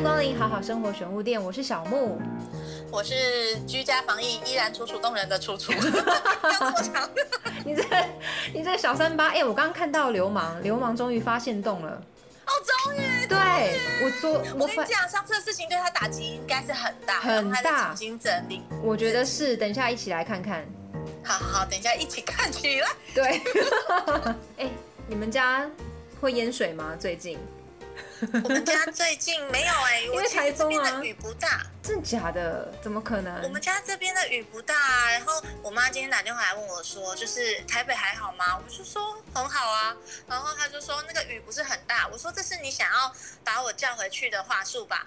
迎光临好好生活选物店，我是小木。我是居家防疫依然楚楚动人的楚楚，你这你这小三八，哎、我刚刚看到流氓，流氓终于发现洞了。哦，终于，对我昨我跟你，讲，上次的事情对他打击应该是很大，很大重新整理。我觉得是，等一下一起来看看。好好好，等一下一起看起来。对，哎、你们家会淹水吗？最近我们家最近没有哎、因为我其实这台风啊。边的雨不大，真的假的？怎么可能我？们家这边的雨不大、啊。然后我妈今天打电话来问我说，就是台北还好吗？我就说很好啊。然后她就说那个雨不是很大。我说这是你想要把我叫回去的话术吧？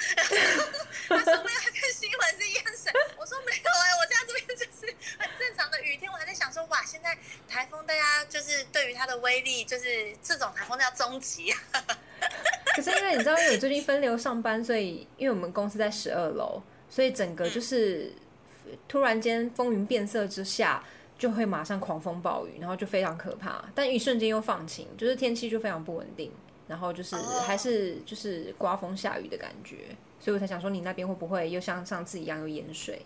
她说没有，看新闻是淹水。我说没有哎、我家这边就是很正常的雨天。我还在想说哇，现在台风大家就是对于它的威力，就是这种台风叫终极。可是因为你知道，因为我最近分流上班，所以因为我们公司在十二楼，所以整个就是突然间风云变色之下，就会马上狂风暴雨，然后就非常可怕。但一瞬间又放晴，就是天气就非常不稳定，然后就是哦还是就是刮风下雨的感觉，所以我才想说，你那边会不会又像上次一样有淹水？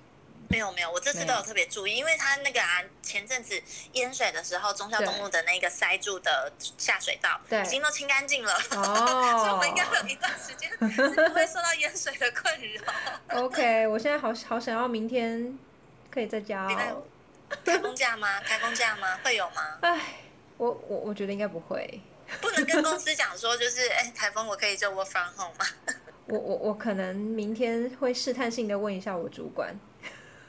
没有没有，我这次都有特别注意，因为他那个啊，前阵子淹水的时候，中孝东路的那个塞住的下水道，对已经都清干净了。哦 所以我们应该会有一段时间是不会受到淹水的困扰。OK，我现在好好想要明天可以在家哦。台风假吗？台风假吗？会有吗？唉，我我我觉得应该不会。不能跟公司讲说，就是哎，台风我可以就 work from home 吗？我我我可能明天会试探性的问一下我主管，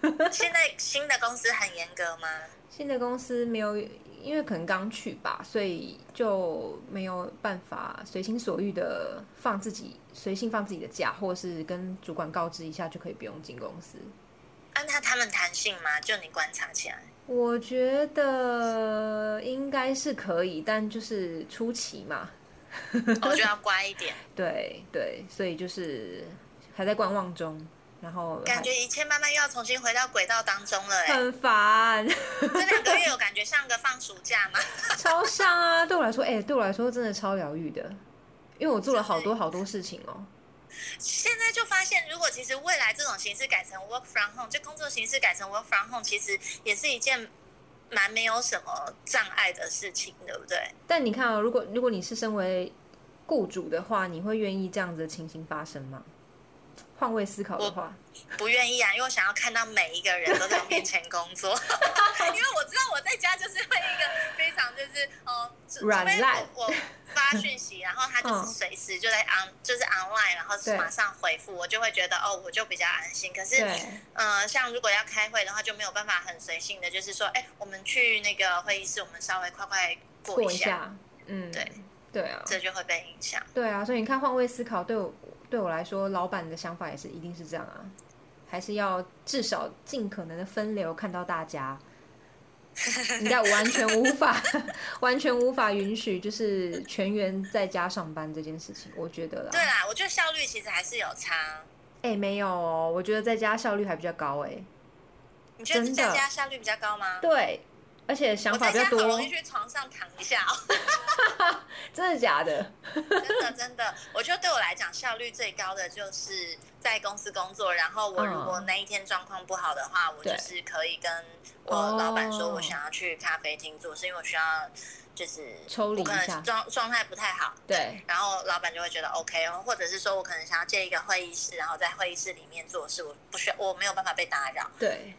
现在新的公司很严格吗？新的公司没有，因为可能刚去吧，所以就没有办法随心所欲的放自己随性放自己的假，或是跟主管告知一下就可以不用进公司。按他他们弹性吗？就你观察起来，我觉得应该是可以，但就是初期嘛，我就要乖一点。对对，所以就是还在观望中，然后感觉一切慢慢又要重新回到轨道当中了、哎，很烦。这两个月有感觉像个放暑假吗？超像啊！对我来说，哎、对我来说真的超疗愈的，因为我做了好多好多事情哦。现在就发现，如果其实未来这种形式改成 work from home，就工作形式改成 work from home，其实也是一件蛮没有什么障碍的事情，对不对？但你看哦、如果如果你是身为雇主的话，你会愿意这样子的情形发生吗？换位思考的话，不愿意啊，因为我想要看到每一个人都在我面前工作，因为我知道我在家就是会一个非常就是哦，除除非软烂。我我发讯息，然后他就嗯。是随时就在 on 就是 online，然后是马上回复，我就会觉得哦，我就比较安心。可是嗯，呃，像如果要开会的话，就没有办法很随性的，就是说，哎，我们去那个会议室，我们稍微快快过过一下，一下，嗯，对。对啊，这就会被影响。对啊，所以你看换位思考对我对我来说，老板的想法也是一定是这样啊，还是要至少尽可能的分流看到大家。你在完全无法 完全无法允许，就是全员在家上班这件事情，我觉得啦。对啦，我觉得效率其实还是有差。哎、没有哦，我觉得在家效率还比较高哎。你觉得在家效率比较高吗？对，而且想法比较多。家好容易，去床上躺一下。哦，真的假的？真的真的，我觉得对我来讲效率最高的就是在公司工作，然后我如果嗯那一天状况不好的话，我就是可以跟我哦老板说我想要去咖啡厅做是，因为我需要就是抽离可一下。能状状态不太好，对，然后老板就会觉得 OK 哦，或者是说我可能想要借一个会议室，然后在会议室里面做事，我不需要我没有办法被打扰，对，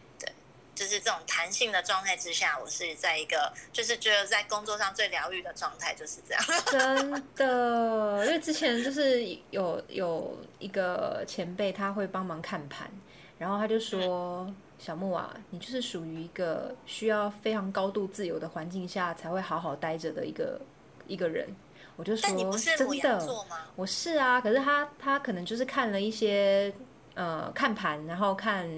就是这种弹性的状态之下，我是在一个就是觉得在工作上最疗愈的状态就是这样。真的，因为之前就是有有一个前辈，他会帮忙看盘，然后他就说：“小木啊，你就是属于一个需要非常高度自由的环境下才会好好待着的一个一个人。”我就说：“不是真的？我是啊，可是他他可能就是看了一些呃看盘，然后看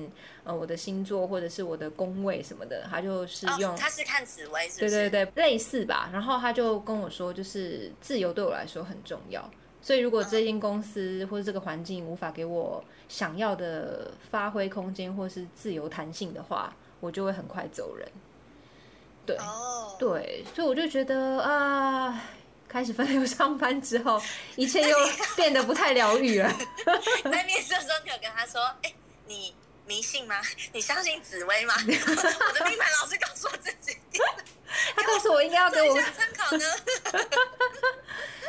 呃我的星座或者是我的宫位什么的，他就是用、哦，他是看紫薇是不对是？对对，类似吧。然后他就跟我说，就是自由对我来说很重要。所以如果这间公司或者这个环境无法给我想要的发挥空间或是自由弹性的话，我就会很快走人。对哦，对，所以我就觉得啊，开始分流上班之后，一切又变得不太疗愈了。在面试的时候，你有跟他说：“哎、你迷信吗？你相信紫薇吗？”我的命盘老师告诉我自己，他告诉我应该要给我参考呢。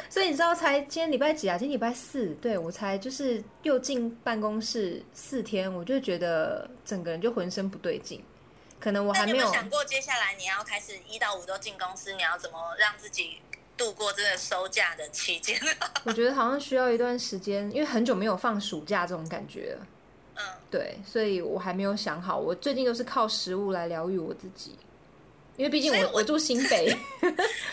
所以你知道才今天礼拜几啊？今天礼拜四，对我才就是又进办公室四天，我就觉得整个人就浑身不对劲。可能我还没有有想过，接下来你要开始一到五都进公司，你要怎么让自己度过这个收假的期间？我觉得好像需要一段时间，因为很久没有放暑假这种感觉了。嗯，对，所以我还没有想好。我最近都是靠食物来疗愈我自己，因为毕竟我我我住新北，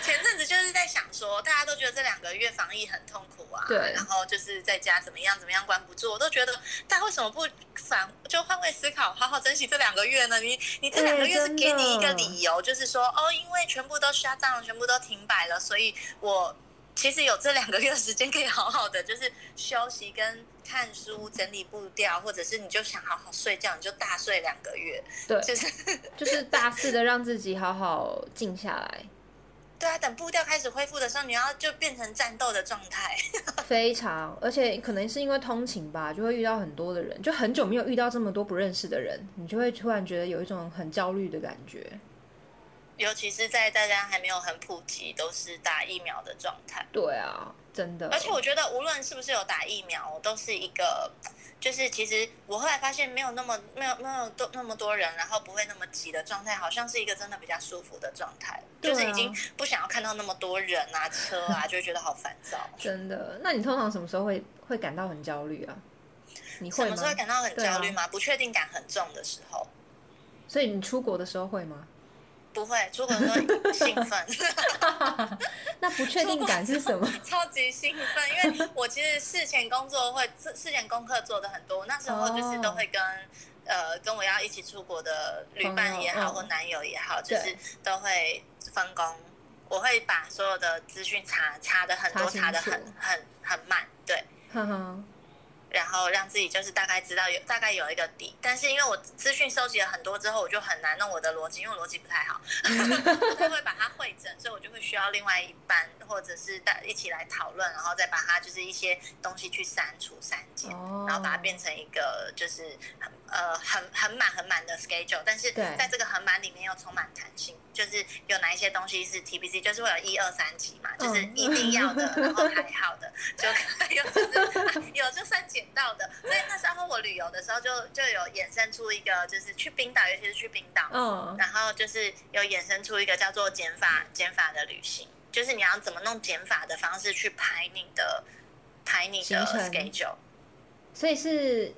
前阵子就是在想说，大家都觉得这两个月防疫很痛苦啊，对。然后就是在家怎么样怎么样关不住，我都觉得大家为什么不反就换位思考，好好珍惜这两个月呢？你你这两个月是对给你一个理由，就是说哦，因为全部都 shut down，全部都停摆了，所以我其实有这两个月的时间可以好好的就是休息跟看书、整理步调，或者是你就想好好睡觉，你就大睡两个月，对，就是 就是大肆的让自己好好静下来，对啊，等步调开始恢复的时候，你要就变成战斗的状态。非常，而且可能是因为通勤吧，就会遇到很多的人，就很久没有遇到这么多不认识的人，你就会突然觉得有一种很焦虑的感觉。尤其是在大家还没有很普及，都是打疫苗的状态。对啊，真的。而且我觉得，无论是不是有打疫苗，都是一个，就是其实我后来发现，没有那么没有没有多那么多人，然后不会那么挤的状态，好像是一个真的比较舒服的状态。就是已经不想要看到那么多人啊、车啊，就会觉得好烦躁。真的，那你通常什么时候会会感到很焦虑啊？你会吗什么时？候会感到很焦虑吗？不确定感很重的时候，所以你出国的时候会吗？不会。出国的兴奋。那不确定感是什么？超级兴奋，因为我其实事前工作会事事前功课做的很多，那时候就是都会跟、呃跟我要一起出国的旅伴也好、或男友也好，就是都会分工，我会把所有的资讯查查的很多，查的很很很慢，对。然后让自己就是大概知道有大概有一个底，但是因为我资讯收集了很多之后，我就很难弄我的逻辑，因为我逻辑不太好，就会把它汇整，所以我就会需要另外一半或者是大一起来讨论，然后再把它就是一些东西去删除删减，哦然后把它变成一个就是很呃很很满很满的 schedule，但是在这个很满里面又充满弹性，就是有哪一些东西是 TBC，就是会有一二三级嘛，就是嗯一定要的，然后还好的，就 有就是、啊 有就算捡到的，所以那时候我旅游的时候就就有衍生出一个，就是去冰岛，尤其是去冰岛，嗯，然后就是有衍生出一个叫做减法减法的旅行，就是你要怎么弄减法的方式去排你的排你的 schedule。所以是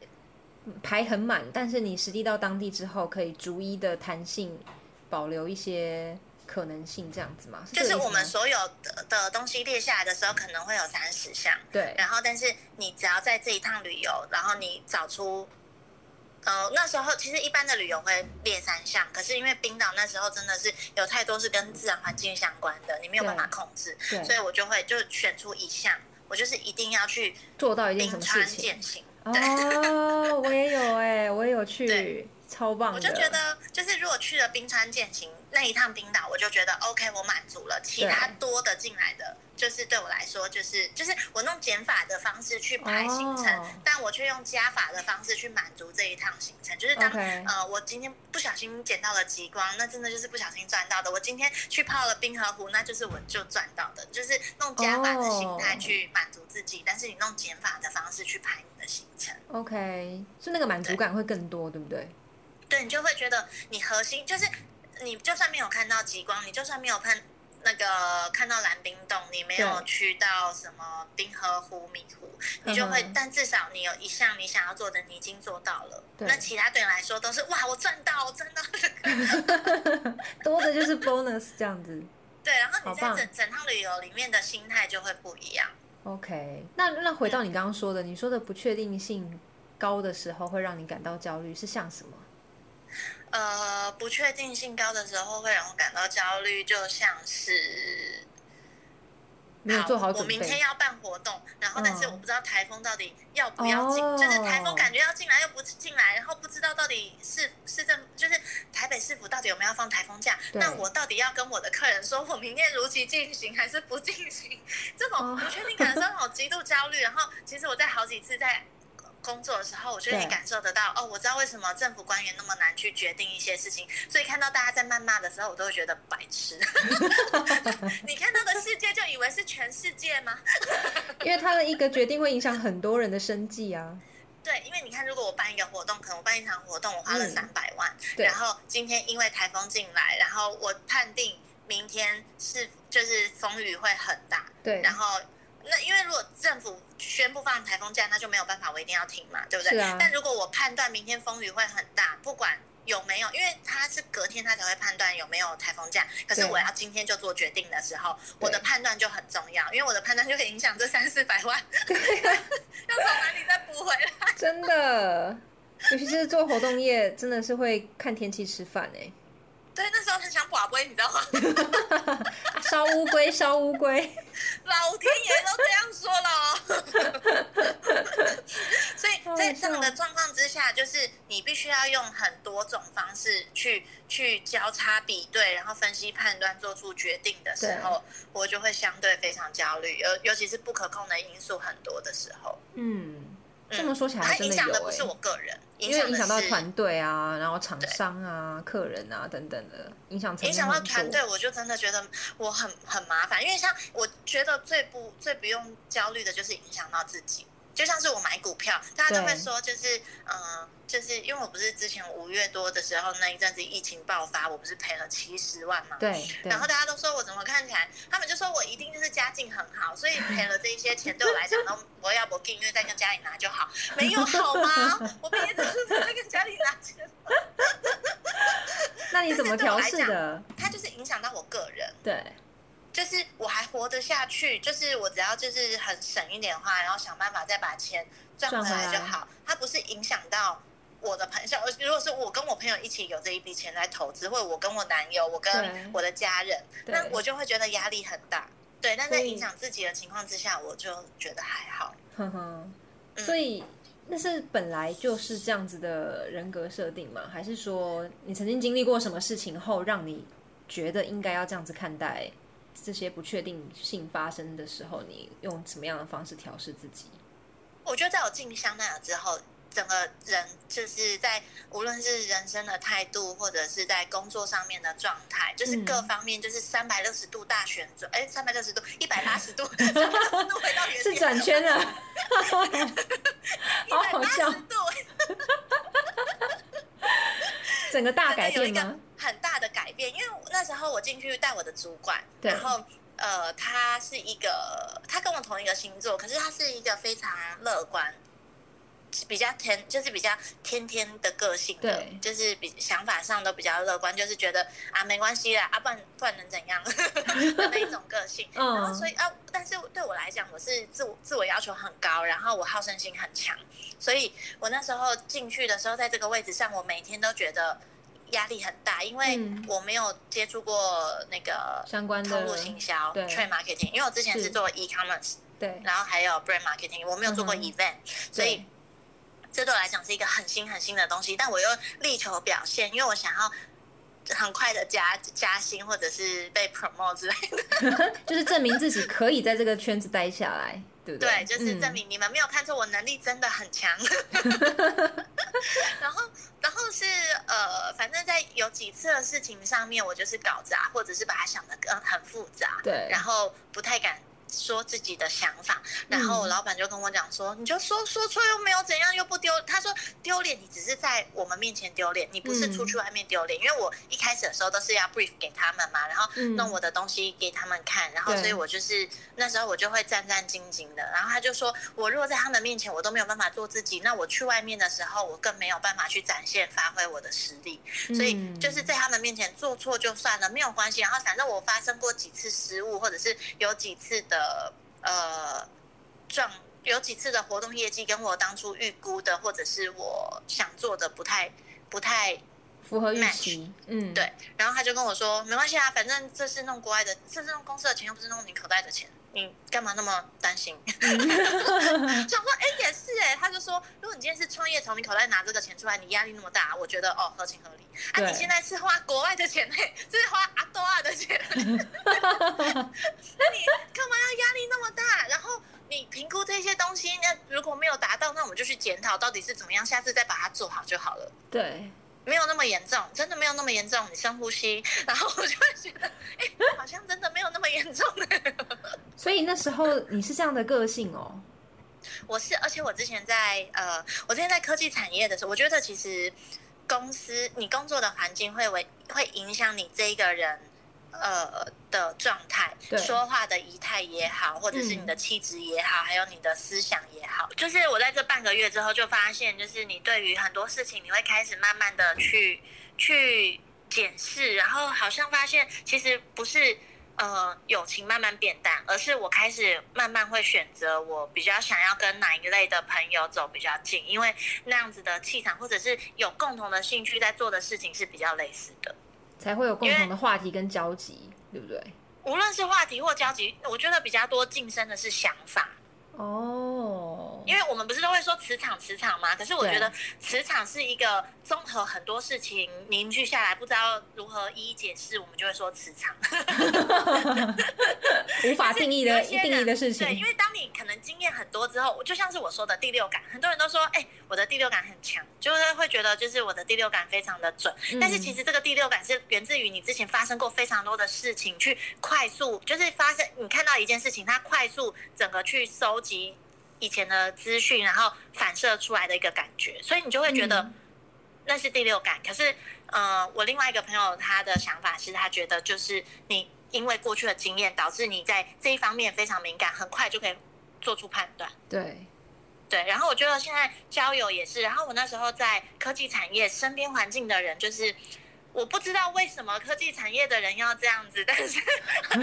排很满，但是你实地到当地之后，可以逐一的弹性保留一些可能性，这样子吗？就是我们所有的的东西列下来的时候，可能会有三十项，对然后但是你只要在这一趟旅游，然后你找出，呃，那时候其实一般的旅游会列三项，可是因为冰岛那时候真的是有太多是跟自然环境相关的，你没有办法控制，所以我就会就选出一项，我就是一定要去做到一件什么事情。哦，我也有哎、我也有去，超棒的。我就觉得，就是如果去了冰川践行那一趟冰岛，我就觉得 OK，我满足了。其他多的进来的，就是对我来说，就是就是我用减法的方式去排行程，哦但我却用加法的方式去满足这一趟行程。就是当呃我今天不小心捡到了极光，那真的就是不小心赚到的。我今天去泡了冰河湖，那就是我就赚到的。就是用加法的心态哦去满足自己，但是你用减法的方式去排你的行程。OK，就那个满足感会更多，对不对？对你就会觉得你核心就是你就算没有看到极光，你就算没有看那个看到蓝冰洞，你没有去到什么冰河湖、米湖，你就会，嗯但至少你有一项你想要做的，你已经做到了。那其他对你来说都是哇，我赚到，我赚到这个。多的就是 bonus 这样子。对，然后你在整整趟旅游里面的心态就会不一样。OK，那那回到你刚刚说的，你说的不确定性高的时候会让你感到焦虑，是像什么？呃，不确定性高的时候会让我感到焦虑，就像是，没有做好我准明天要办活动，然后但是嗯我不知道台风到底要不要进，哦就是台风感觉要进来又不进来，然后不知道到底是市政就是台北市府到底有没有要放台风假，对那我到底要跟我的客人说我明天如期进行还是不进行？这种哦不确定感的时候，那种极度焦虑。然后其实我在好几次在。工作的时候，我就可以感受得到哦，我知道为什么政府官员那么难去决定一些事情，所以看到大家在谩骂的时候，我都会觉得白痴。你看到的世界就以为是全世界吗？因为他的一个决定会影响很多人的生计啊。对，因为你看，如果我办一个活动，可能我办一场活动，我花了嗯三百万，对然后今天因为台风进来，然后我判定明天是就是风雨会很大，对，然后那因为如果政府宣布放台风假，那就没有办法，我一定要停嘛，对不对？但如果我判断明天风雨会很大，不管有没有，因为他是隔天他才会判断有没有台风假，可是我要今天就做决定的时候，我的判断就很重要，因为我的判断就会影响这三四百万 要从哪里再补回来。真的，尤其是做活动业，真的是会看天气吃饭哎、对，那时候很想寡龟，你知道吗？啊 烧乌龟，烧乌龟，老天爷都这样说了哦。所以在这样的状况之下，就是你必须要用很多种方式去去交叉比对，然后分析判断，做出决定的时候，我就会相对非常焦虑，尤尤其是不可控的因素很多的时候。嗯，嗯这么说起来真的有哎、响的不是我个人，因为影响到团队啊，然后厂商啊、客人啊等等的，影响影响到团队，我就真的觉得我很很麻烦，因为像我觉得最不最不用焦虑的就是影响到自己。就像是我买股票，大家都会说，就是嗯、呃就是因为我不是之前五月多的时候那一阵子疫情爆发，我不是赔了七十万嘛，对对然后大家都说我怎么看起来，他们就说我一定就是家境很好，所以赔了这一些钱对我来讲都 我要不给，因为再跟家里拿就好，没有好吗？我毕业的时候再跟家里拿钱，那你怎么调来试的？它就是影响到我个人。对，就是我还活得下去，就是我只要就是很省一点花，然后想办法再把钱赚回来就好。它不是影响到我的朋友，像如果是我跟我朋友一起有这一笔钱来投资，或者我跟我男友，我跟我的家人，那我就会觉得压力很大。对，但在影响自己的情况之下，我就觉得还好。哼哼，嗯所以那是本来就是这样子的人格设定吗？还是说你曾经经历过什么事情后，让你觉得应该要这样子看待这些不确定性发生的时候，你用什么样的方式调试自己？我觉得在我进香奈儿之后，整个人就是在无论是人生的态度，或者是在工作上面的状态，就是嗯各方面就是三百六十度大旋转，哎，三百六十度，一百八十度，三百六十度回到原点，是转圈了，一百八好好笑十度，整个大改变吗个？很大的改变，因为那时候我进去带我的主管，然后呃，他是一个，他跟我同一个星座，可是他是一个非常乐观。比较天，就是比较天天的个性的对，就是比想法上都比较乐观，就是觉得啊没关系啦，啊不然不然能怎样 的那一种个性。嗯然后所以啊，但是对我来讲，我是自我自我要求很高，然后我好胜心很强，所以我那时候进去的时候，在这个位置上，我每天都觉得压力很大，因为嗯。我没有接触过那个相关的通路行销、对。trade marketing，因为我之前是。是做 e-commerce，对，然后还有 brand marketing，我没有做过 event，、所以这对我来讲是一个很新很新的东西，但我又力求表现，因为我想要很快的加加薪或者是被 promote 之类的。就是证明自己可以在这个圈子待下来，对不对，对？就是证嗯明你们没有看错，我能力真的很强。然后，然后是呃，反正在有几次的事情上面，我就是搞砸，或者是把它想的更很复杂，对然后不太敢。说自己的想法，然后我嗯老板就跟我讲说，你就说说错又没有怎样，又不丢。他说丢脸，你只是在我们面前丢脸，你不是出去外面丢脸。因为我一开始的时候都是要 brief 给他们嘛，然后嗯弄我的东西给他们看，然后所以我就是那时候我就会战战兢兢的。然后他就说，我如果在他们面前我都没有办法做自己，那我去外面的时候我更没有办法去展现发挥我的实力。所以嗯就是在他们面前做错就算了，没有关系。然后反正我发生过几次失误，或者是有几次的呃状，有几次的活动业绩跟我当初预估的，或者是我想做的不太不太符合预期，嗯，对，然后他就跟我说，没关系啊，反正这是弄国外的，这是弄公司的钱，又不是弄你口袋的钱，你干嘛那么担心？想说，哎，也是哎，他就说，如果你今天是创业，从你口袋拿这个钱出来，你压力那么大，我觉得哦，合情合理。啊，你现在是花国外的钱嘿，是花阿多啊的钱，那你干嘛要压力那么大？然后你评估这些东西，那如果没有达到，那我们就去检讨到底是怎么样，下次再把它做好就好了。对。没有那么严重，真的没有那么严重。你深呼吸，然后我就会觉得，哎，好像真的没有那么严重。所以那时候你是这样的个性哦。我是，而且我之前在呃，我之前在科技产业的时候，我觉得其实公司你工作的环境会为会影响你这一个人。呃的状态，说话的仪态也好，或者是你的气质也好，还有你的思想也好，就是我在这半个月之后就发现，就是你对于很多事情，你会开始慢慢的去去检视，然后好像发现其实不是呃友情慢慢变淡，而是我开始慢慢会选择我比较想要跟哪一类的朋友走比较近，因为那样子的气场或者是有共同的兴趣在做的事情是比较类似的。才会有共同的话题跟交集，对不对？无论是话题或交集，我觉得比较多晋升的是想法。哦，因为我们不是都会说磁场磁场吗？可是我觉得磁场是一个综合很多事情凝聚下来，不知道如何一一解释，我们就会说磁场，无法定义的定义的事情。对，因为当你可能经验很多之后，就像是我说的第六感，很多人都说，哎，我的第六感很强，就是会觉得就是我的第六感非常的准。但是其实这个第六感是源自于你之前发生过非常多的事情，去快速就是发生你看到一件事情，它快速整个去收。及以前的资讯，然后反射出来的一个感觉，所以你就会觉得那是第六感。可是，呃，我另外一个朋友他的想法是他觉得就是你因为过去的经验，导致你在这一方面非常敏感，很快就可以做出判断。对，对。然后我觉得现在交友也是。然后我那时候在科技产业，身边环境的人就是我不知道为什么科技产业的人要这样子，但是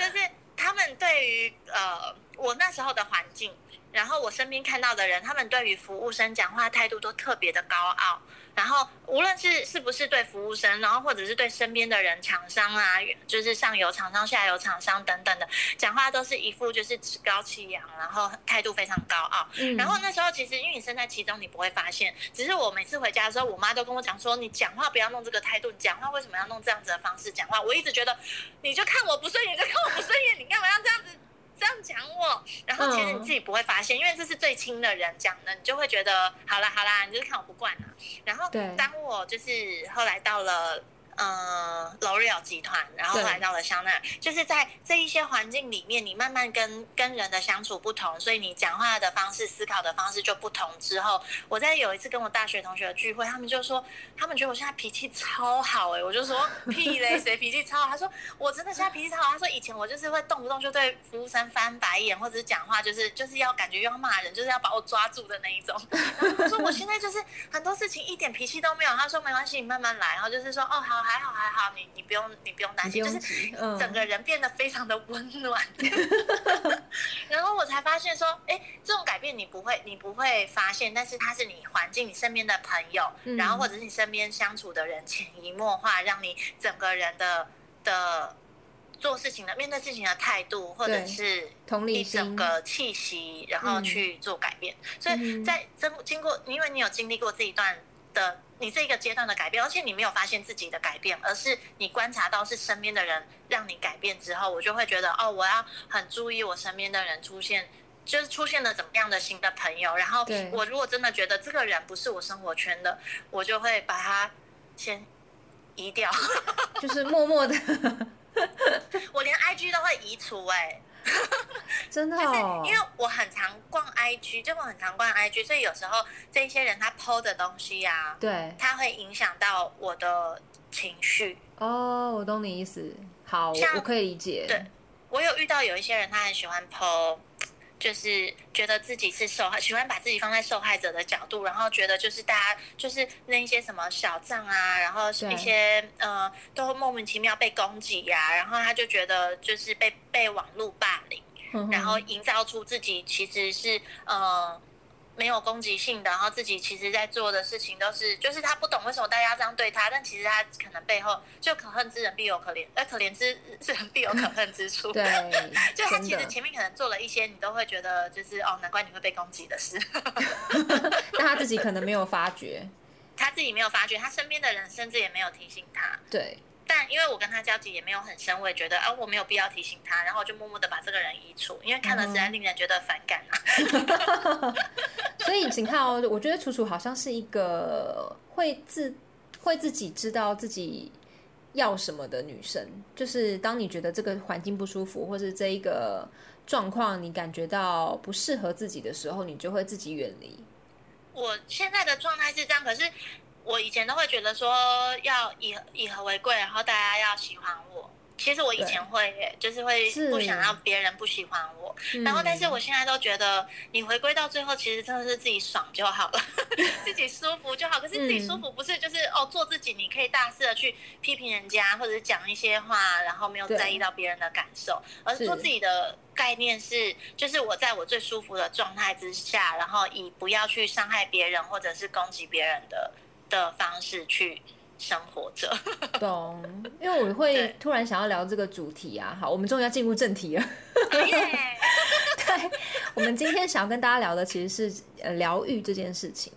就是。他们对于呃我那时候的环境，然后我身边看到的人，他们对于服务生讲话态度都特别的高傲。然后无论是是不是对服务生，然后或者是对身边的人、厂商啊，就是上游厂商、下游厂商等等的，讲话都是一副就是趾高气扬，然后态度非常高傲。然后那时候其实因为你身在其中，你不会发现。只是我每次回家的时候，我妈都跟我讲说：“你讲话不要弄这个态度，你讲话为什么要弄这样子的方式讲话？”我一直觉得，你就看我不顺眼就看我不顺眼，你干嘛要这样子？这样讲我，然后其实你自己不会发现，因为这是最亲的人讲的，你就会觉得好啦好啦，你就是看我不惯啊。然后当我就是后来到了。嗯，L'Oreal 集团，然后来到了香奈儿，就是在这一些环境里面，你慢慢跟跟人的相处不同，所以你讲话的方式、思考的方式就不同。之后，我在有一次跟我大学同学的聚会，他们就说，他们觉得我现在脾气超好哎，我就说屁嘞，谁脾气超好？他说我真的现在脾气超好。他说以前我就是会动不动就对服务生翻白眼，或者是讲话就是就是要感觉要骂人，就是要把我抓住的那一种。然后他说我现在就是很多事情一点脾气都没有。他说没关系，你慢慢来。然后就是说哦好。还好还好，你你不用你不用担心，就是整个人变得非常的温暖。然后我才发现说，哎，这种改变你不会你不会发现，但是它是你环境、你身边的朋友，然后或者是你身边相处的人潜移默化，让你整个人的的做事情的、面对事情的态度，或者是一整个气息，然后去做改变。所以在经经过，因为你有经历过这一段的。你这个阶段的改变，而且你没有发现自己的改变，而是你观察到是身边的人让你改变之后，我就会觉得哦，我要很注意我身边的人出现，就是出现了怎么样的新的朋友。然后我如果真的觉得这个人不是我生活圈的，我就会把他先移掉，就是默默的。我连 IG 都会移除哎。真的，就是因为我很常逛 IG，就我很常逛 IG，所以有时候这些人他 PO 的东西呀，对，他会影响到我的情绪。哦，我懂你意思。好，我可以理解。对，我有遇到有一些人，他很喜欢 PO。就是觉得自己是受害，喜欢把自己放在受害者的角度，然后觉得就是大家就是那一些什么小账啊，然后一些呃都莫名其妙被攻击呀，然后他就觉得就是被被网络霸凌，然后营造出自己其实是呃没有攻击性的，然后自己其实在做的事情都是，就是他不懂为什么大家这样对他，但其实他可能背后就可恨之人必有可怜，呃，可怜之人必有可恨之处。对，就他其实前面可能做了一些你都会觉得就是哦，难怪你会被攻击的事，但他自己可能没有发觉，他自己没有发觉，他身边的人甚至也没有提醒他。对。但因为我跟他交集也没有很深，我也觉得啊，我没有必要提醒他，然后我就默默的把这个人移除，因为看了实在令人觉得反感啊。所以请看哦，我觉得楚楚好像是一个会自会自己知道自己要什么的女生，就是当你觉得这个环境不舒服，或是这一个状况你感觉到不适合自己的时候，你就会自己远离。我现在的状态是这样，可是。我以前都会觉得说要以以和为贵，然后大家要喜欢我。其实我以前会，就是会不想让别人不喜欢我。然后，但是我现在都觉得，你回归到最后，其实真的是自己爽就好了，自己舒服就好。可是自己舒服不是就是哦做自己，你可以大肆的去批评人家，或者是讲一些话，然后没有在意到别人的感受，而是做自己的概念是，就是我在我最舒服的状态之下，然后以不要去伤害别人或者是攻击别人的。的方式去生活着，懂？因为我会突然想要聊这个主题啊。好，我们终于要进入正题了。对，我们今天想要跟大家聊的其实是呃疗愈这件事情。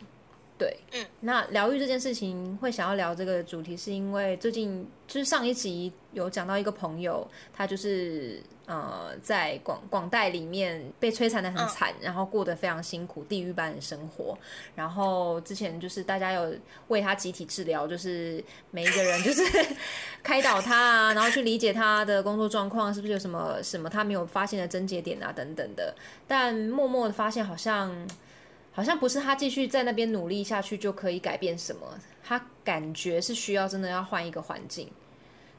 对，嗯，那疗愈这件事情会想要聊这个主题，是因为最近就是上一集有讲到一个朋友，他就是呃在广广代里面被摧残的很惨，然后过得非常辛苦，地狱般的生活。然后之前就是大家有为他集体治疗，就是每一个人就是 开导他啊，然后去理解他的工作状况是不是有什么什么他没有发现的症结点啊等等的，但默默的发现好像。好像不是他继续在那边努力下去就可以改变什么，他感觉是需要真的要换一个环境，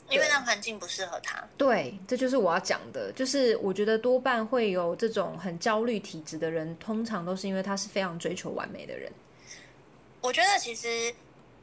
因为那环境不适合他。对，这就是我要讲的，就是我觉得多半会有这种很焦虑体质的人，通常都是因为他是非常追求完美的人。我觉得其实。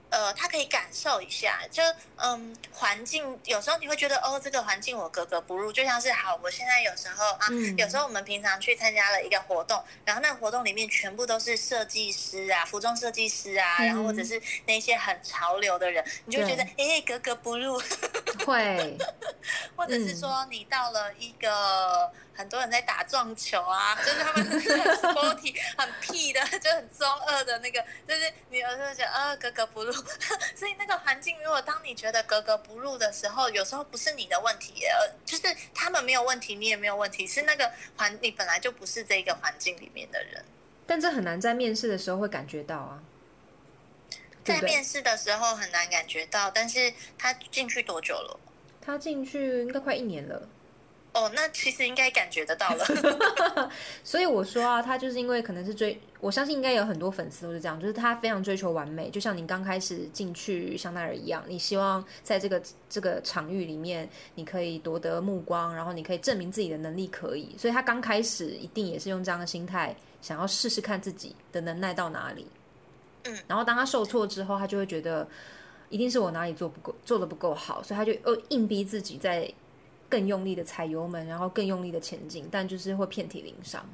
呃，他可以感受一下，就嗯，环境有时候你会觉得哦，这个环境我格格不入，就像是好，我现在有时候啊，有时候我们平常去参加了一个活动，然后那个活动里面全部都是设计师啊，服装设计师啊，然后或者是那些很潮流的人，你就觉得哎，格格不入，会，或者是说你到了一个。很多人在打撞球啊，就是他们很 sporty、很屁的，就很中二的那个，就是你有时候觉得呃格格不入，所以那个环境，如果当你觉得格格不入的时候，有时候不是你的问题，呃，就是他们没有问题，你也没有问题，是那个环，你本来就不是这个环境里面的人。但这很难在面试的时候会感觉到啊，在面试的时候很难感觉到，但是他进去多久了？他进去应该快一年了。哦，那其实应该感觉得到了，所以我说啊，他就是因为可能是追，我相信应该有很多粉丝都是这样，就是他非常追求完美，就像你刚开始进去香奈儿一样，你希望在这个这个场域里面，你可以夺得目光，然后你可以证明自己的能力可以，所以他刚开始一定也是用这样的心态，想要试试看自己的能耐到哪里。嗯，然后当他受挫之后，他就会觉得一定是我哪里做不够，做的不够好，所以他就又硬逼自己在。更用力的踩油门，然后更用力的前进，但就是会遍体鳞伤。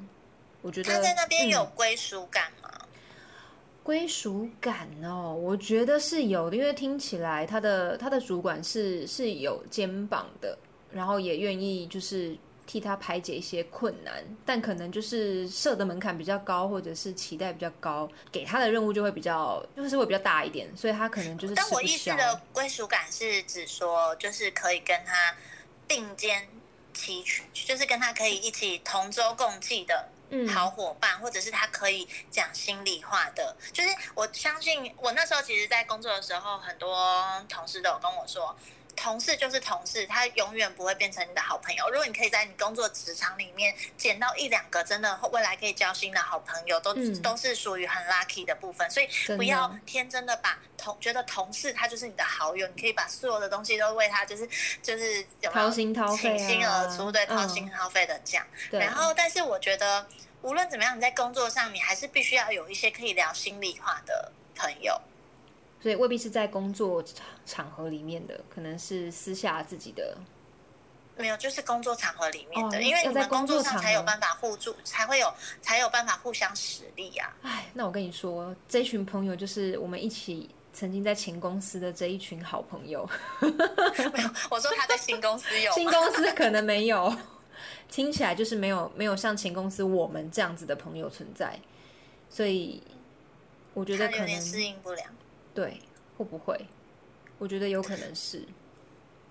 我觉得他在那边有归属感吗？归属感哦，我觉得是有的，因为听起来他的他的主管是是有肩膀的，然后也愿意就是替他排解一些困难，但可能就是设的门槛比较高，或者是期待比较高，给他的任务就会比较就是会比较大一点，所以他可能就是。但我意思的归属感是指说，就是可以跟他。并肩齐驱，就是跟他可以一起同舟共济的好伙伴，或者是他可以讲心里话的。就是我相信，我那时候其实，在工作的时候，很多同事都有跟我说。同事就是同事，他永远不会变成你的好朋友。如果你可以在你工作职场里面捡到一两个真的未来可以交心的好朋友，都都是属于很 lucky 的部分。所以不要天真的把同觉得同事他就是你的好友，你可以把所有的东西都为他，就是就是掏心掏肺、倾心而出，对，掏心掏肺的讲。然后，但是我觉得无论怎么样，你在工作上你还是必须要有一些可以聊心里话的朋友。所以未必是在工作场场合里面的，可能是私下自己的没有，就是工作场合里面的，哦因为要在你们工作场合上才有办法互助，才会有才有办法互相实力啊。哎，那我跟你说，这群朋友就是我们一起曾经在前公司的这一群好朋友 没有，我说他在新公司有新？公司可能没有，听起来就是没有没有像前公司我们这样子的朋友存在，所以我觉得可能适应不良。对会不会？我觉得有可能是，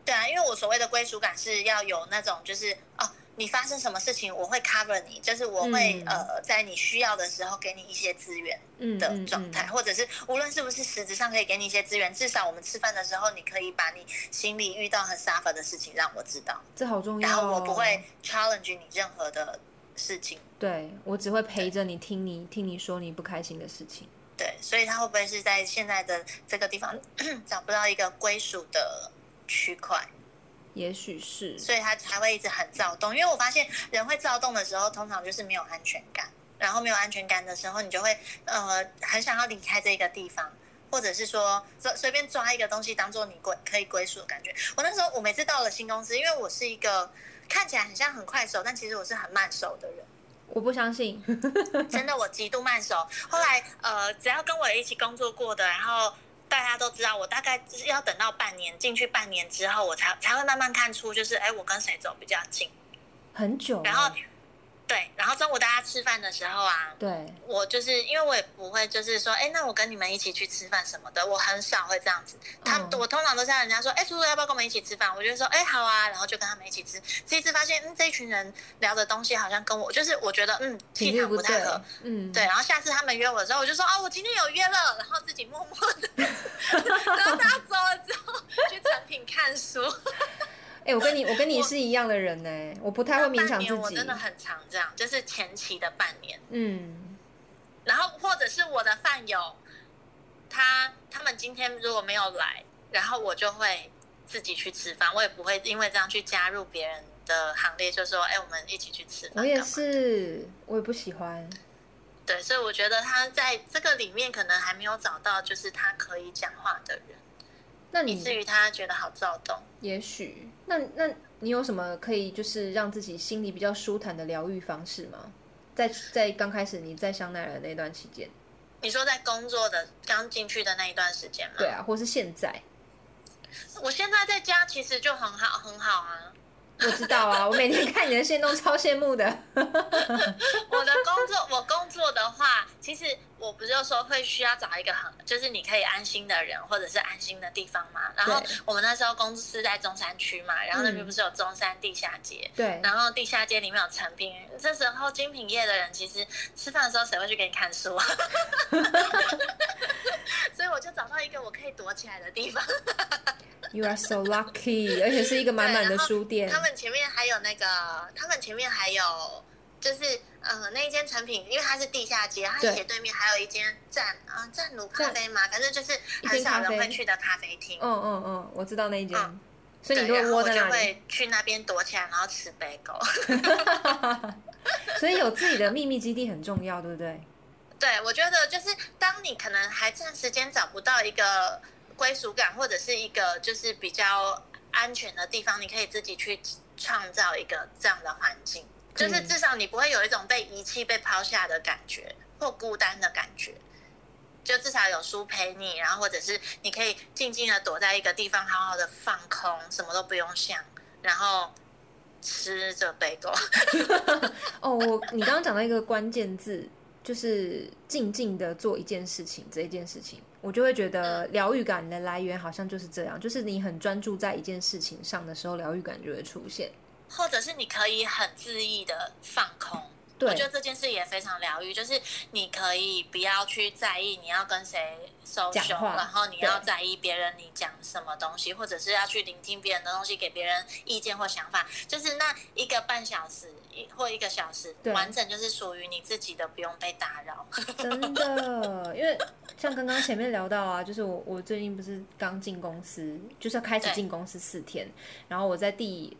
对啊，因为我所谓的归属感是要有那种，就是哦，你发生什么事情，我会 cover 你，就是我会、嗯呃，在你需要的时候给你一些资源嗯的嗯嗯状态，或者是无论是不是实质上可以给你一些资源，至少我们吃饭的时候，你可以把你心里遇到很 suffer 的事情让我知道，这好重要、然哦。后我不会 challenge 你任何的事情。对我只会陪着你，听你听你说你不开心的事情。对，所以他会不会是在现在的这个地方找不到一个归属的区块？也许是，所以他才会一直很躁动。因为我发现人会躁动的时候，通常就是没有安全感，然后没有安全感的时候，你就会呃很想要离开这个地方，或者是说随随便抓一个东西当做你归可以归属的感觉。我那时候我每次到了新公司，因为我是一个看起来很像很快手，但其实我是很慢手的人。我不相信。真的我极度慢熟。后来呃，只要跟我一起工作过的，然后大家都知道，我大概就是要等到半年进去半年之后，我才才会慢慢看出，就是哎，我跟谁走比较近。很久了，然后对，然后中午大家吃饭的时候啊，对，我就是因为我也不会就是说，哎，那我跟你们一起去吃饭什么的，我很少会这样子。他、嗯我通常都是让人家说，哎，叔叔要不要跟我们一起吃饭？我就说，哎，好啊，然后就跟他们一起吃。这一次发现，嗯，这一群人聊的东西好像跟我，就是我觉得，嗯，气场不太合。，嗯，对，然后下次他们约我的时候，我就说哦，我今天有约了，然后自己默默的，然后大家走了之后去成品看书。哎、我跟你我跟你是一样的人呢，我不太会勉强自己年我真的。很常这样，就是前期的半年，嗯，然后或者是我的饭友，他他们今天如果没有来，然后我就会自己去吃饭，我也不会因为这样去加入别人的行列，就说哎，我们一起去吃饭。我也是，我也不喜欢。对，所以我觉得他在这个里面可能还没有找到就是他可以讲话的人。那你以至于他觉得好躁动。也许，那那你有什么可以就是让自己心里比较舒坦的疗愈方式吗？在在刚开始你在香奈儿那段期间，你说在工作的刚进去的那一段时间吗？对，啊，或是现在，我现在在家其实就很好，很好啊。我知道啊，我每天看你的线都超羡慕的。我的工作，我工作的话，其实我不就说会需要找一个很，就是你可以安心的人，或者是安心的地方嘛。然后我们那时候公司在中山区嘛，然后那边嗯不是有中山地下街。对，然后地下街里面有成品，这时候精品业的人其实吃饭的时候谁会去给你看书啊？所以我就找到一个我可以躲起来的地方。You are so lucky，而且是一个满满的书店。他们前面还有那个，他们前面还有就是呃那一间成品，因为它是地下街，它对斜对面还有一间站啊站奴咖啡嘛，反正就是很少人会去的咖啡厅。嗯嗯嗯，我知道那一间，嗯所以你会窝在那里，会去那边躲起来，然后吃杯狗。所以有自己的秘密基地很重要，对不对？对，我觉得就是当你可能还暂时间找不到一个归属感，或者是一个就是比较安全的地方，你可以自己去创造一个这样的环境，就是嗯至少你不会有一种被遗弃、被抛下的感觉，或孤单的感觉。就至少有书陪你，然后或者是你可以静静的躲在一个地方，好好的放空，什么都不用想，然后吃着杯狗。哦，我你刚刚讲到一个关键字，就是静静的做一件事情，这一件事情，我就会觉得疗愈感的来源好像就是这样，就是你很专注在一件事情上的时候，疗愈感就会出现。或者是你可以很恣意的放空。我觉得这件事也非常疗愈，就是你可以不要去在意你要跟谁 social，然后你要在意别人你讲什么东西，或者是要去聆听别人的东西，给别人意见或想法。就是那一个半小时一或一个小时，完整就是属于你自己的，不用被打扰。真的，因为像刚刚前面聊到啊，就是我我最近不是刚进公司，就是要开始进公司四天，然后我在第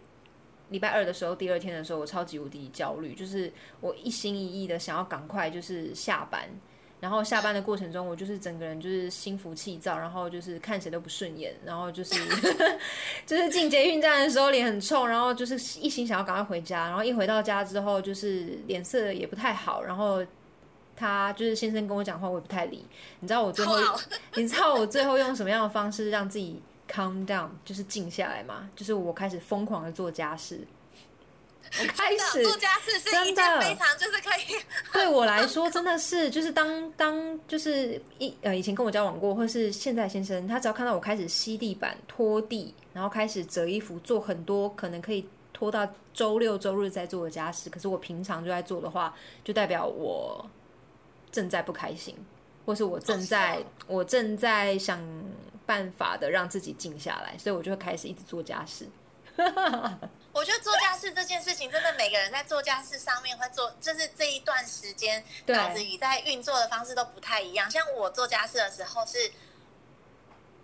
礼拜二的时候，第二天的时候，我超级无敌焦虑，就是我一心一意的想要赶快就是下班，然后下班的过程中，我就是整个人就是心浮气躁，然后就是看谁都不顺眼，然后就是 就是进捷运站的时候脸很臭，然后就是一心想要赶快回家，然后一回到家之后就是脸色也不太好，然后他就是先生跟我讲话我也不太理，你知道我最后你知道我最后用什么样的方式让自己 calm down，就是静下来嘛？就是我开始疯狂的做家事。我开始做家事是一真的件非常就是可以，对我来说真的是，就是当当就是一呃以前跟我交往过，或是现在先生，他只要看到我开始吸地板、拖地，然后开始折衣服，做很多可能可以拖到周六周日在做的家事，可是我平常就在做的话，就代表我正在不开心，或是我正在、我正在想办法的让自己静下来，所以我就会开始一直做家事。我觉得做家事这件事情，真的每个人在做家事上面会做，就是这一段时间对脑子里在运作的方式都不太一样。像我做家事的时候是，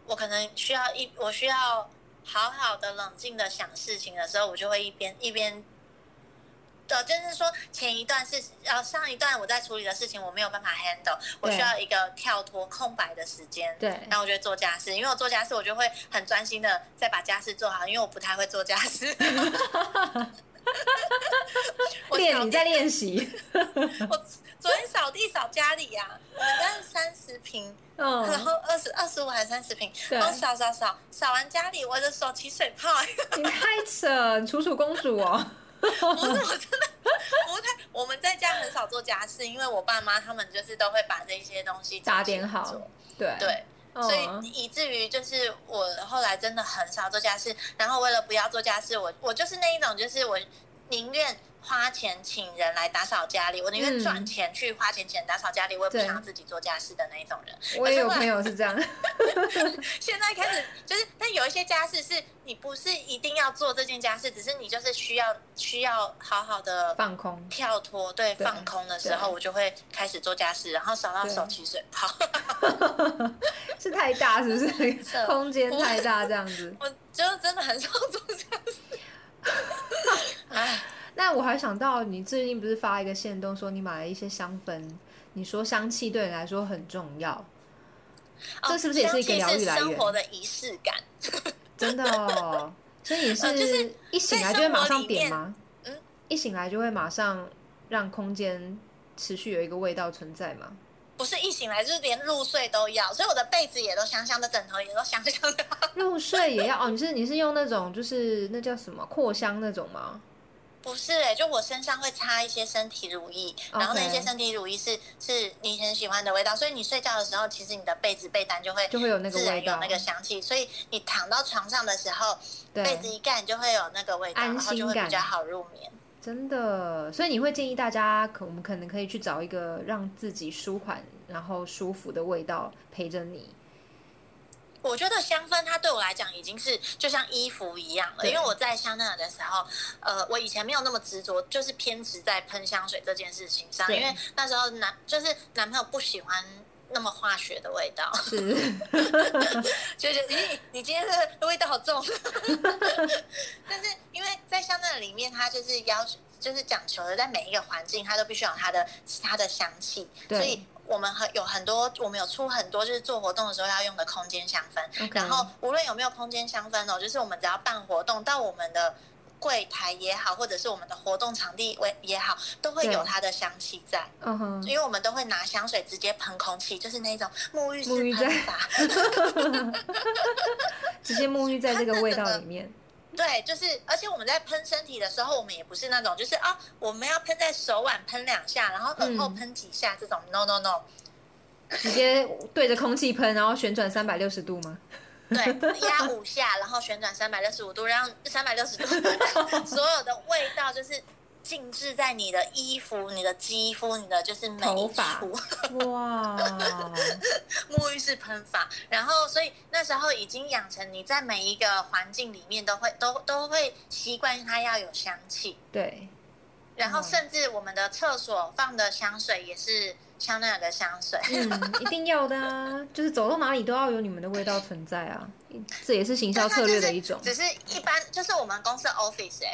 我可能需要一，我需要好好的冷静的想事情的时候，我就会一边一边。呃，就是说前一段是呃上一段我在处理的事情我没有办法 handle，我需要一个跳脱空白的时间，对然后我就会做家事，因为我做家事我就会很专心的再把家事做好，因为我不太会做家事。我练你在练习，我昨天扫地扫家里呀、我们家是三十平，嗯然嗯，后二十二十五还是三十平，对然后扫扫扫扫完家里，我的手起水泡，你太扯，楚楚公主哦。不是我真的不太，我们在家很少做家事，因为我爸妈他们就是都会把这些东西打点好对对。嗯所以以至于就是我后来真的很少做家事，然后为了不要做家事，我我就是那一种，就是我宁愿花钱请人来打扫家里，我宁愿嗯赚钱去花钱请人打扫家里，我也不想要自己做家事的那一种人。我也有朋友是这样，现在开始就是，但有一些家事是你不是一定要做这件家事，只是你就是需要需要好好的放空。跳脱，对对放空的时候，我就会开始做家事，然后扫到手起水泡。是太大是不是？是 空间太大这样子。我就真的很少做家事。哎，那我还想到，你最近不是发一个线动说你买了一些香氛，你说香气对你来说很重要，这是不是也是一个疗愈来源生活的仪式感。真的哦。所以你 是一醒来就会马上点吗？嗯，一醒来就会马上让空间持续有一个味道存在吗？不是一醒来就是连入睡都要，所以我的被子也都香香的，枕头也都香香的。入睡也要哦？你是你是用那种就是那叫什么扩香那种吗？不是哎、就我身上会擦一些身体乳液，然后那些身体乳液是是你很喜欢的味道，所以你睡觉的时候，其实你的被子被单就会就会有那个味道有那个香气，所以你躺到床上的时候，被子，一盖你就会有那个味道，安然后就会比较好入眠。真的。所以你会建议大家，可我们可能可以去找一个让自己舒缓然后舒服的味道陪着你。我觉得香氛它对我来讲已经是就像衣服一样了，因为我在香奈儿的时候，呃，我以前没有那么执着，就是偏执在喷香水这件事情上，因为那时候男就是男朋友不喜欢那么化学的味道，是，就觉得咦，你今天的味道好重。但是因为在香奈儿里面，它就是要求，就是讲求的，在每一个环境，它都必须有它的其他的香气，所以。我们很有很多，我们有出很多，就是做活动的时候要用的空间香氛。然后无论有没有空间香氛哦，就是我们只要办活动，到我们的柜台也好，或者是我们的活动场地为也好，都会有它的香气在。嗯哼，因为我们都会拿香水直接喷空气，就是那种沐浴式沐浴在喷法。直接沐浴在这个味道里面。对，就是，而且我们在喷身体的时候，我们也不是那种，就是啊，我们要喷在手腕喷两下，然后耳后嗯喷几下这种。No No No，直接对着空气喷，然后旋转三百六十度吗？对，压五下，然后旋转三百六十五度，让三百六十度 所有的味道就是静置在你的衣服、你的肌肤、你的就是每一发。处。哇，沐浴式喷法，然后所以那时候已经养成你在每一个环境里面都会都都会习惯它要有香气，对，然后嗯。甚至我们的厕所放的香水也是香奈儿的香水。嗯，一定要的啊，就是走到哪里都要有你们的味道存在啊，这也是行销策略的一种只是一般就是我们公司 office 哎、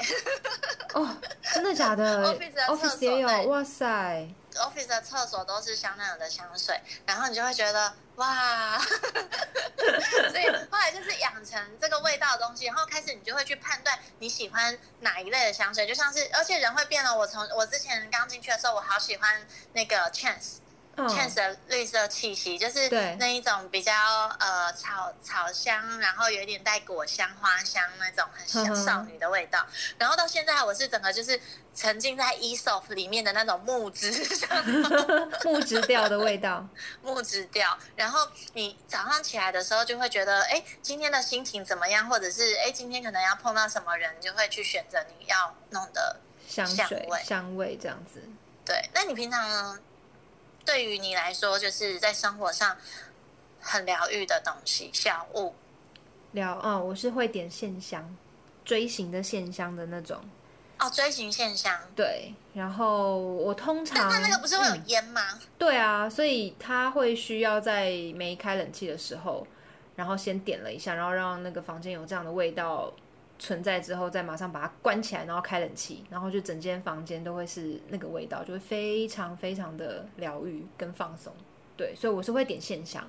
哦，真的假的 Office 的厕所？Office 也有，哇塞，office 的厕所都是香奈儿的香水，然后你就会觉得哇，所以后来就是养成这个味道的东西，然后开始你就会去判断你喜欢哪一类的香水，就像是，而且人会变了。我从我之前刚进去的时候，我好喜欢那个 Chance。Chance 的绿色气息，就是那一种比较呃草草香，然后有一点带果香、花香那种很像少女的味道。然后到现在，我是整个就是沉浸在 Esof 里面的那种木质 木质调的味道，木质调。然后你早上起来的时候，就会觉得哎，今天的心情怎么样？或者是哎，今天可能要碰到什么人，就会去选择你要弄的香水、香味这样子。对，那你平常呢？对于你来说，就是在生活上很疗愈的东西，小物疗。哦，我是会点线香，锥形的线香的那种。哦，锥形线香。对，然后我通常那那个不是会有烟吗？对啊，所以它会需要在没开冷气的时候，然后先点了一下，然后让那个房间有这样的味道。存在之后，再马上把它关起来，然后开冷气，然后就整间房间都会是那个味道，就会非常非常的疗愈跟放松。对，所以我是会点线香，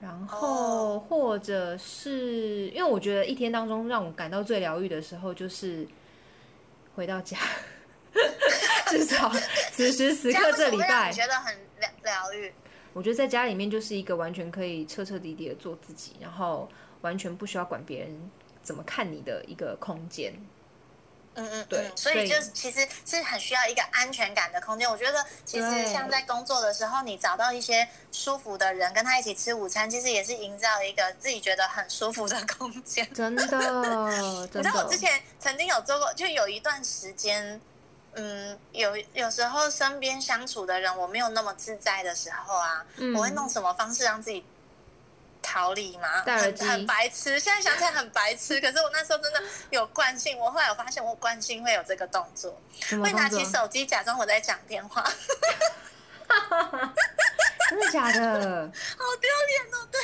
然后或者是因为我觉得一天当中让我感到最疗愈的时候，就是回到家，至少此时此刻这礼拜觉得很疗疗愈。我觉得在家里面就是一个完全可以彻彻底底的做自己，然后完全不需要管别人。怎么看你的一个空间？嗯嗯，对，所以就其实是很需要一个安全感的空间。我觉得其实像在工作的时候，你找到一些舒服的人跟他一起吃午餐，其实也是营造一个自己觉得很舒服的空间。真的，你知道我之前曾经有做过，就有一段时间，嗯，有有时候身边相处的人我没有那么自在的时候啊，我会弄什么方式让自己。逃离吗？很很白痴，现在想起来很白痴。可是我那时候真的有惯性，我后来我发现我惯性会有这个动作，会拿起手机假装我在讲电话。真的假的？好丢脸哦！对。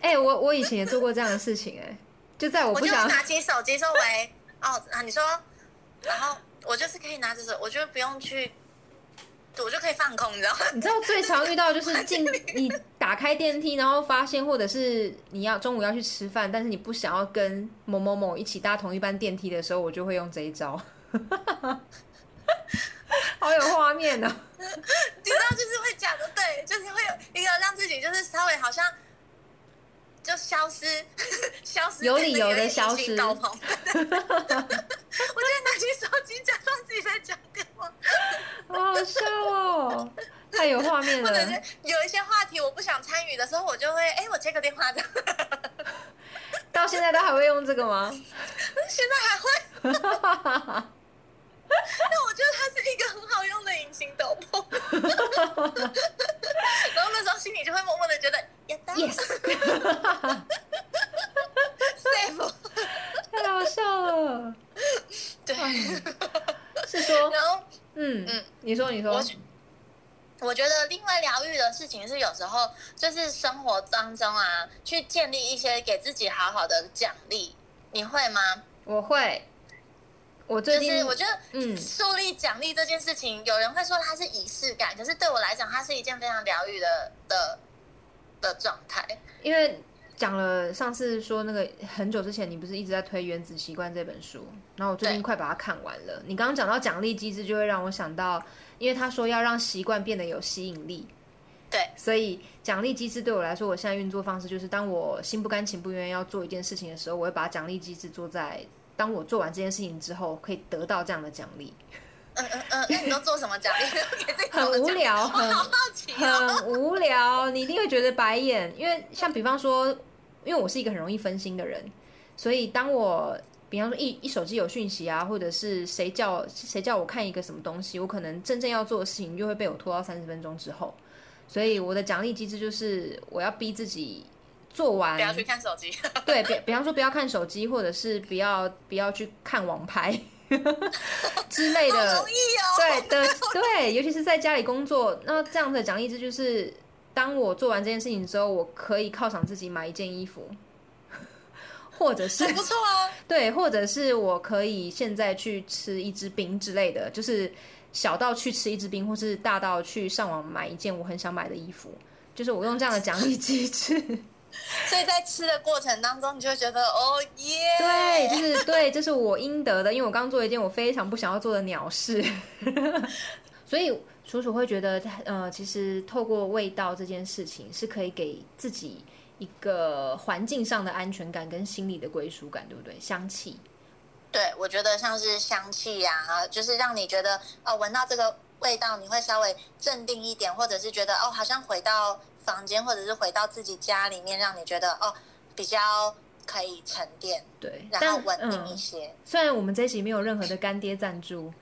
哎，我我以前也做过这样的事情，哎，就在我不想拿起手机说喂哦啊，你说，然后我就是可以拿着手，我就不用去。我就可以放空，你知道吗？你知道最常遇到就是 进你打开电梯，然后发现，或者是你要中午要去吃饭，但是你不想要跟某某某一起搭同一班电梯的时候，我就会用这一招，好有画面呢。你知道，就是会讲的对，就是会有一个让自己就是稍微好像。就消失，消失，有理由的消失。我就拿起手机，假装自己在讲电话，好好笑哦，太有画面了。或者是有一些话题我不想参与的时候，我就会，哎，我接个电话的。到现在都还会用这个吗？现在还会。那我觉得它是一个很好用的隐形斗篷，然后那时候心里就会默默的觉得，yes，safe，太好笑了，对，是说，然后，嗯嗯，你说你说，我我觉得另外疗愈的事情是有时候就是生活当中啊，去建立一些给自己好好的奖励，你会吗？我会。我最近我觉得，嗯，树立奖励这件事情，有人会说它是仪式感，可是对我来讲，它是一件非常疗愈的的的状态。因为讲了上次说那个很久之前，你不是一直在推《原子习惯》这本书，然后我最近快把它看完了。你刚刚讲到奖励机制，就会让我想到，因为他说要让习惯变得有吸引力，对，所以奖励机制对我来说，我现在运作方式就是，当我心不甘情不愿要做一件事情的时候，我会把奖励机制做在。当我做完这件事情之后，可以得到这样的奖励。嗯嗯嗯，那 你都做什么奖励？很无聊，很好奇，很无聊，你一定会觉得白眼。因为像比方说，因为我是一个很容易分心的人，所以当我比方说一一手机有讯息啊，或者是谁叫谁叫我看一个什么东西，我可能真正要做的事情就会被我拖到三十分钟之后。所以我的奖励机制就是我要逼自己。做完不要去看手机，对，比比方说不要看手机，或者是不要不要去看网拍 之类的，容易哦。对的，对，尤其是在家里工作，那这样的奖励制就是，当我做完这件事情之后，我可以犒赏自己买一件衣服，或者是不错啊，对，或者是我可以现在去吃一支冰之类的，就是小到去吃一支冰，或是大到去上网买一件我很想买的衣服，就是我用这样的奖励机制。所以在吃的过程当中，你就会觉得哦耶，对，就是对，这是我应得的，因为我刚做了一件我非常不想要做的鸟事。所以楚楚会觉得，呃，其实透过味道这件事情，是可以给自己一个环境上的安全感跟心理的归属感，对不对？香气。对，我觉得像是香气呀，就是让你觉得哦，闻到这个味道，你会稍微镇定一点，或者是觉得哦，好像回到房间，或者是回到自己家里面，让你觉得哦，比较可以沉淀，对，然后稳定一些。虽然我们这一集没有任何的干爹赞助，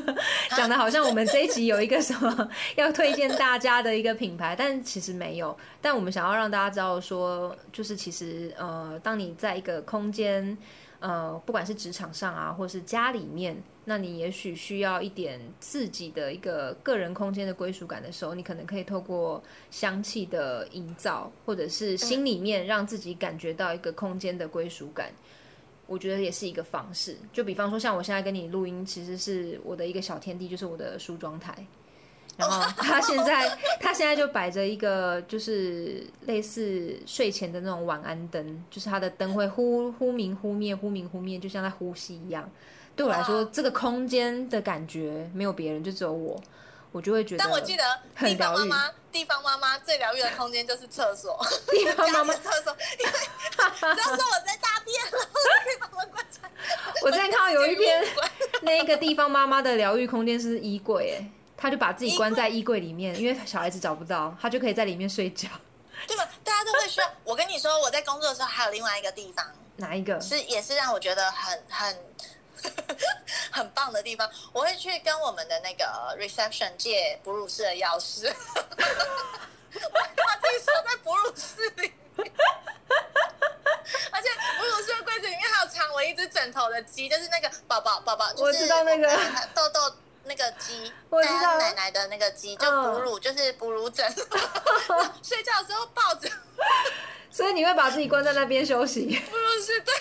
讲的好像我们这一集有一个什么要推荐大家的一个品牌，但其实没有。但我们想要让大家知道说，就是其实呃，当你在一个空间。呃，不管是职场上啊，或是家里面，那你也许需要一点自己的一个个人空间的归属感的时候，你可能可以透过香气的营造，或者是心里面让自己感觉到一个空间的归属感，我觉得也是一个方式。就比方说，像我现在跟你录音，其实是我的一个小天地，就是我的梳妆台。然后他现在，他现在就摆着一个，就是类似睡前的那种晚安灯，就是他的灯会忽忽明忽灭，忽明忽灭，就像在呼吸一样。对我来说，这个空间的感觉没有别人，就只有我，我就会觉得。但我记得地方妈妈，地方妈妈最疗愈的空间就是厕所。地方妈妈厕所，因为只要说我在大便，然后可以把门关起来。我之前看到有一篇，那个地方妈妈的疗愈空间是衣柜，哎。他就把自己关在衣柜里面，因为小孩子找不到，他就可以在里面睡觉，对吧？大家都会说。我跟你说，我在工作的时候还有另外一个地方，哪一个？是也是让我觉得很很 很棒的地方。我会去跟我们的那个 reception 借哺乳室的钥匙，我把自己锁在哺乳室里面，而且哺乳室的柜子里面还有藏我一只枕头的鸡，就是那个宝宝宝宝，我知道那个豆豆。那个鸡，我知道奶奶的那个鸡，就哺乳，就是哺乳枕，睡觉的时候抱着。所以你会把自己关在那边休息？哺乳室对。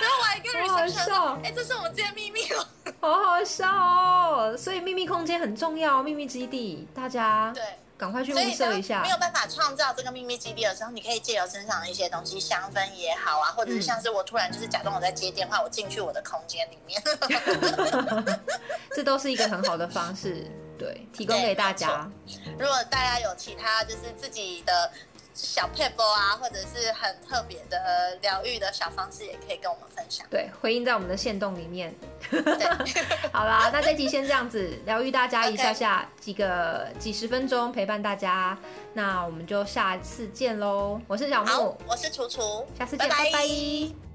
然后我还跟人说：“笑，哎，这是我们间秘密哦，好好笑哦。”所以秘密空间很重要，秘密基地，大家对。赶快去物色一下。没有办法创造这个秘密基地的时候，你可以借由身上的一些东西，香氛也好啊，或者是像是我突然就是假装我在接电话，我进去我的空间里面，这都是一个很好的方式，对，提供给大家。如果大家有其他就是自己的。小 e l e 啊，或者是很特别的疗愈的小方式，也可以跟我们分享。对，回应在我们的线动里面。对，好啦，那这集先这样子疗愈大家一下下，几个几十分钟陪伴大家，那我们就下次见喽。我是小木，我是楚楚，下次见，拜拜。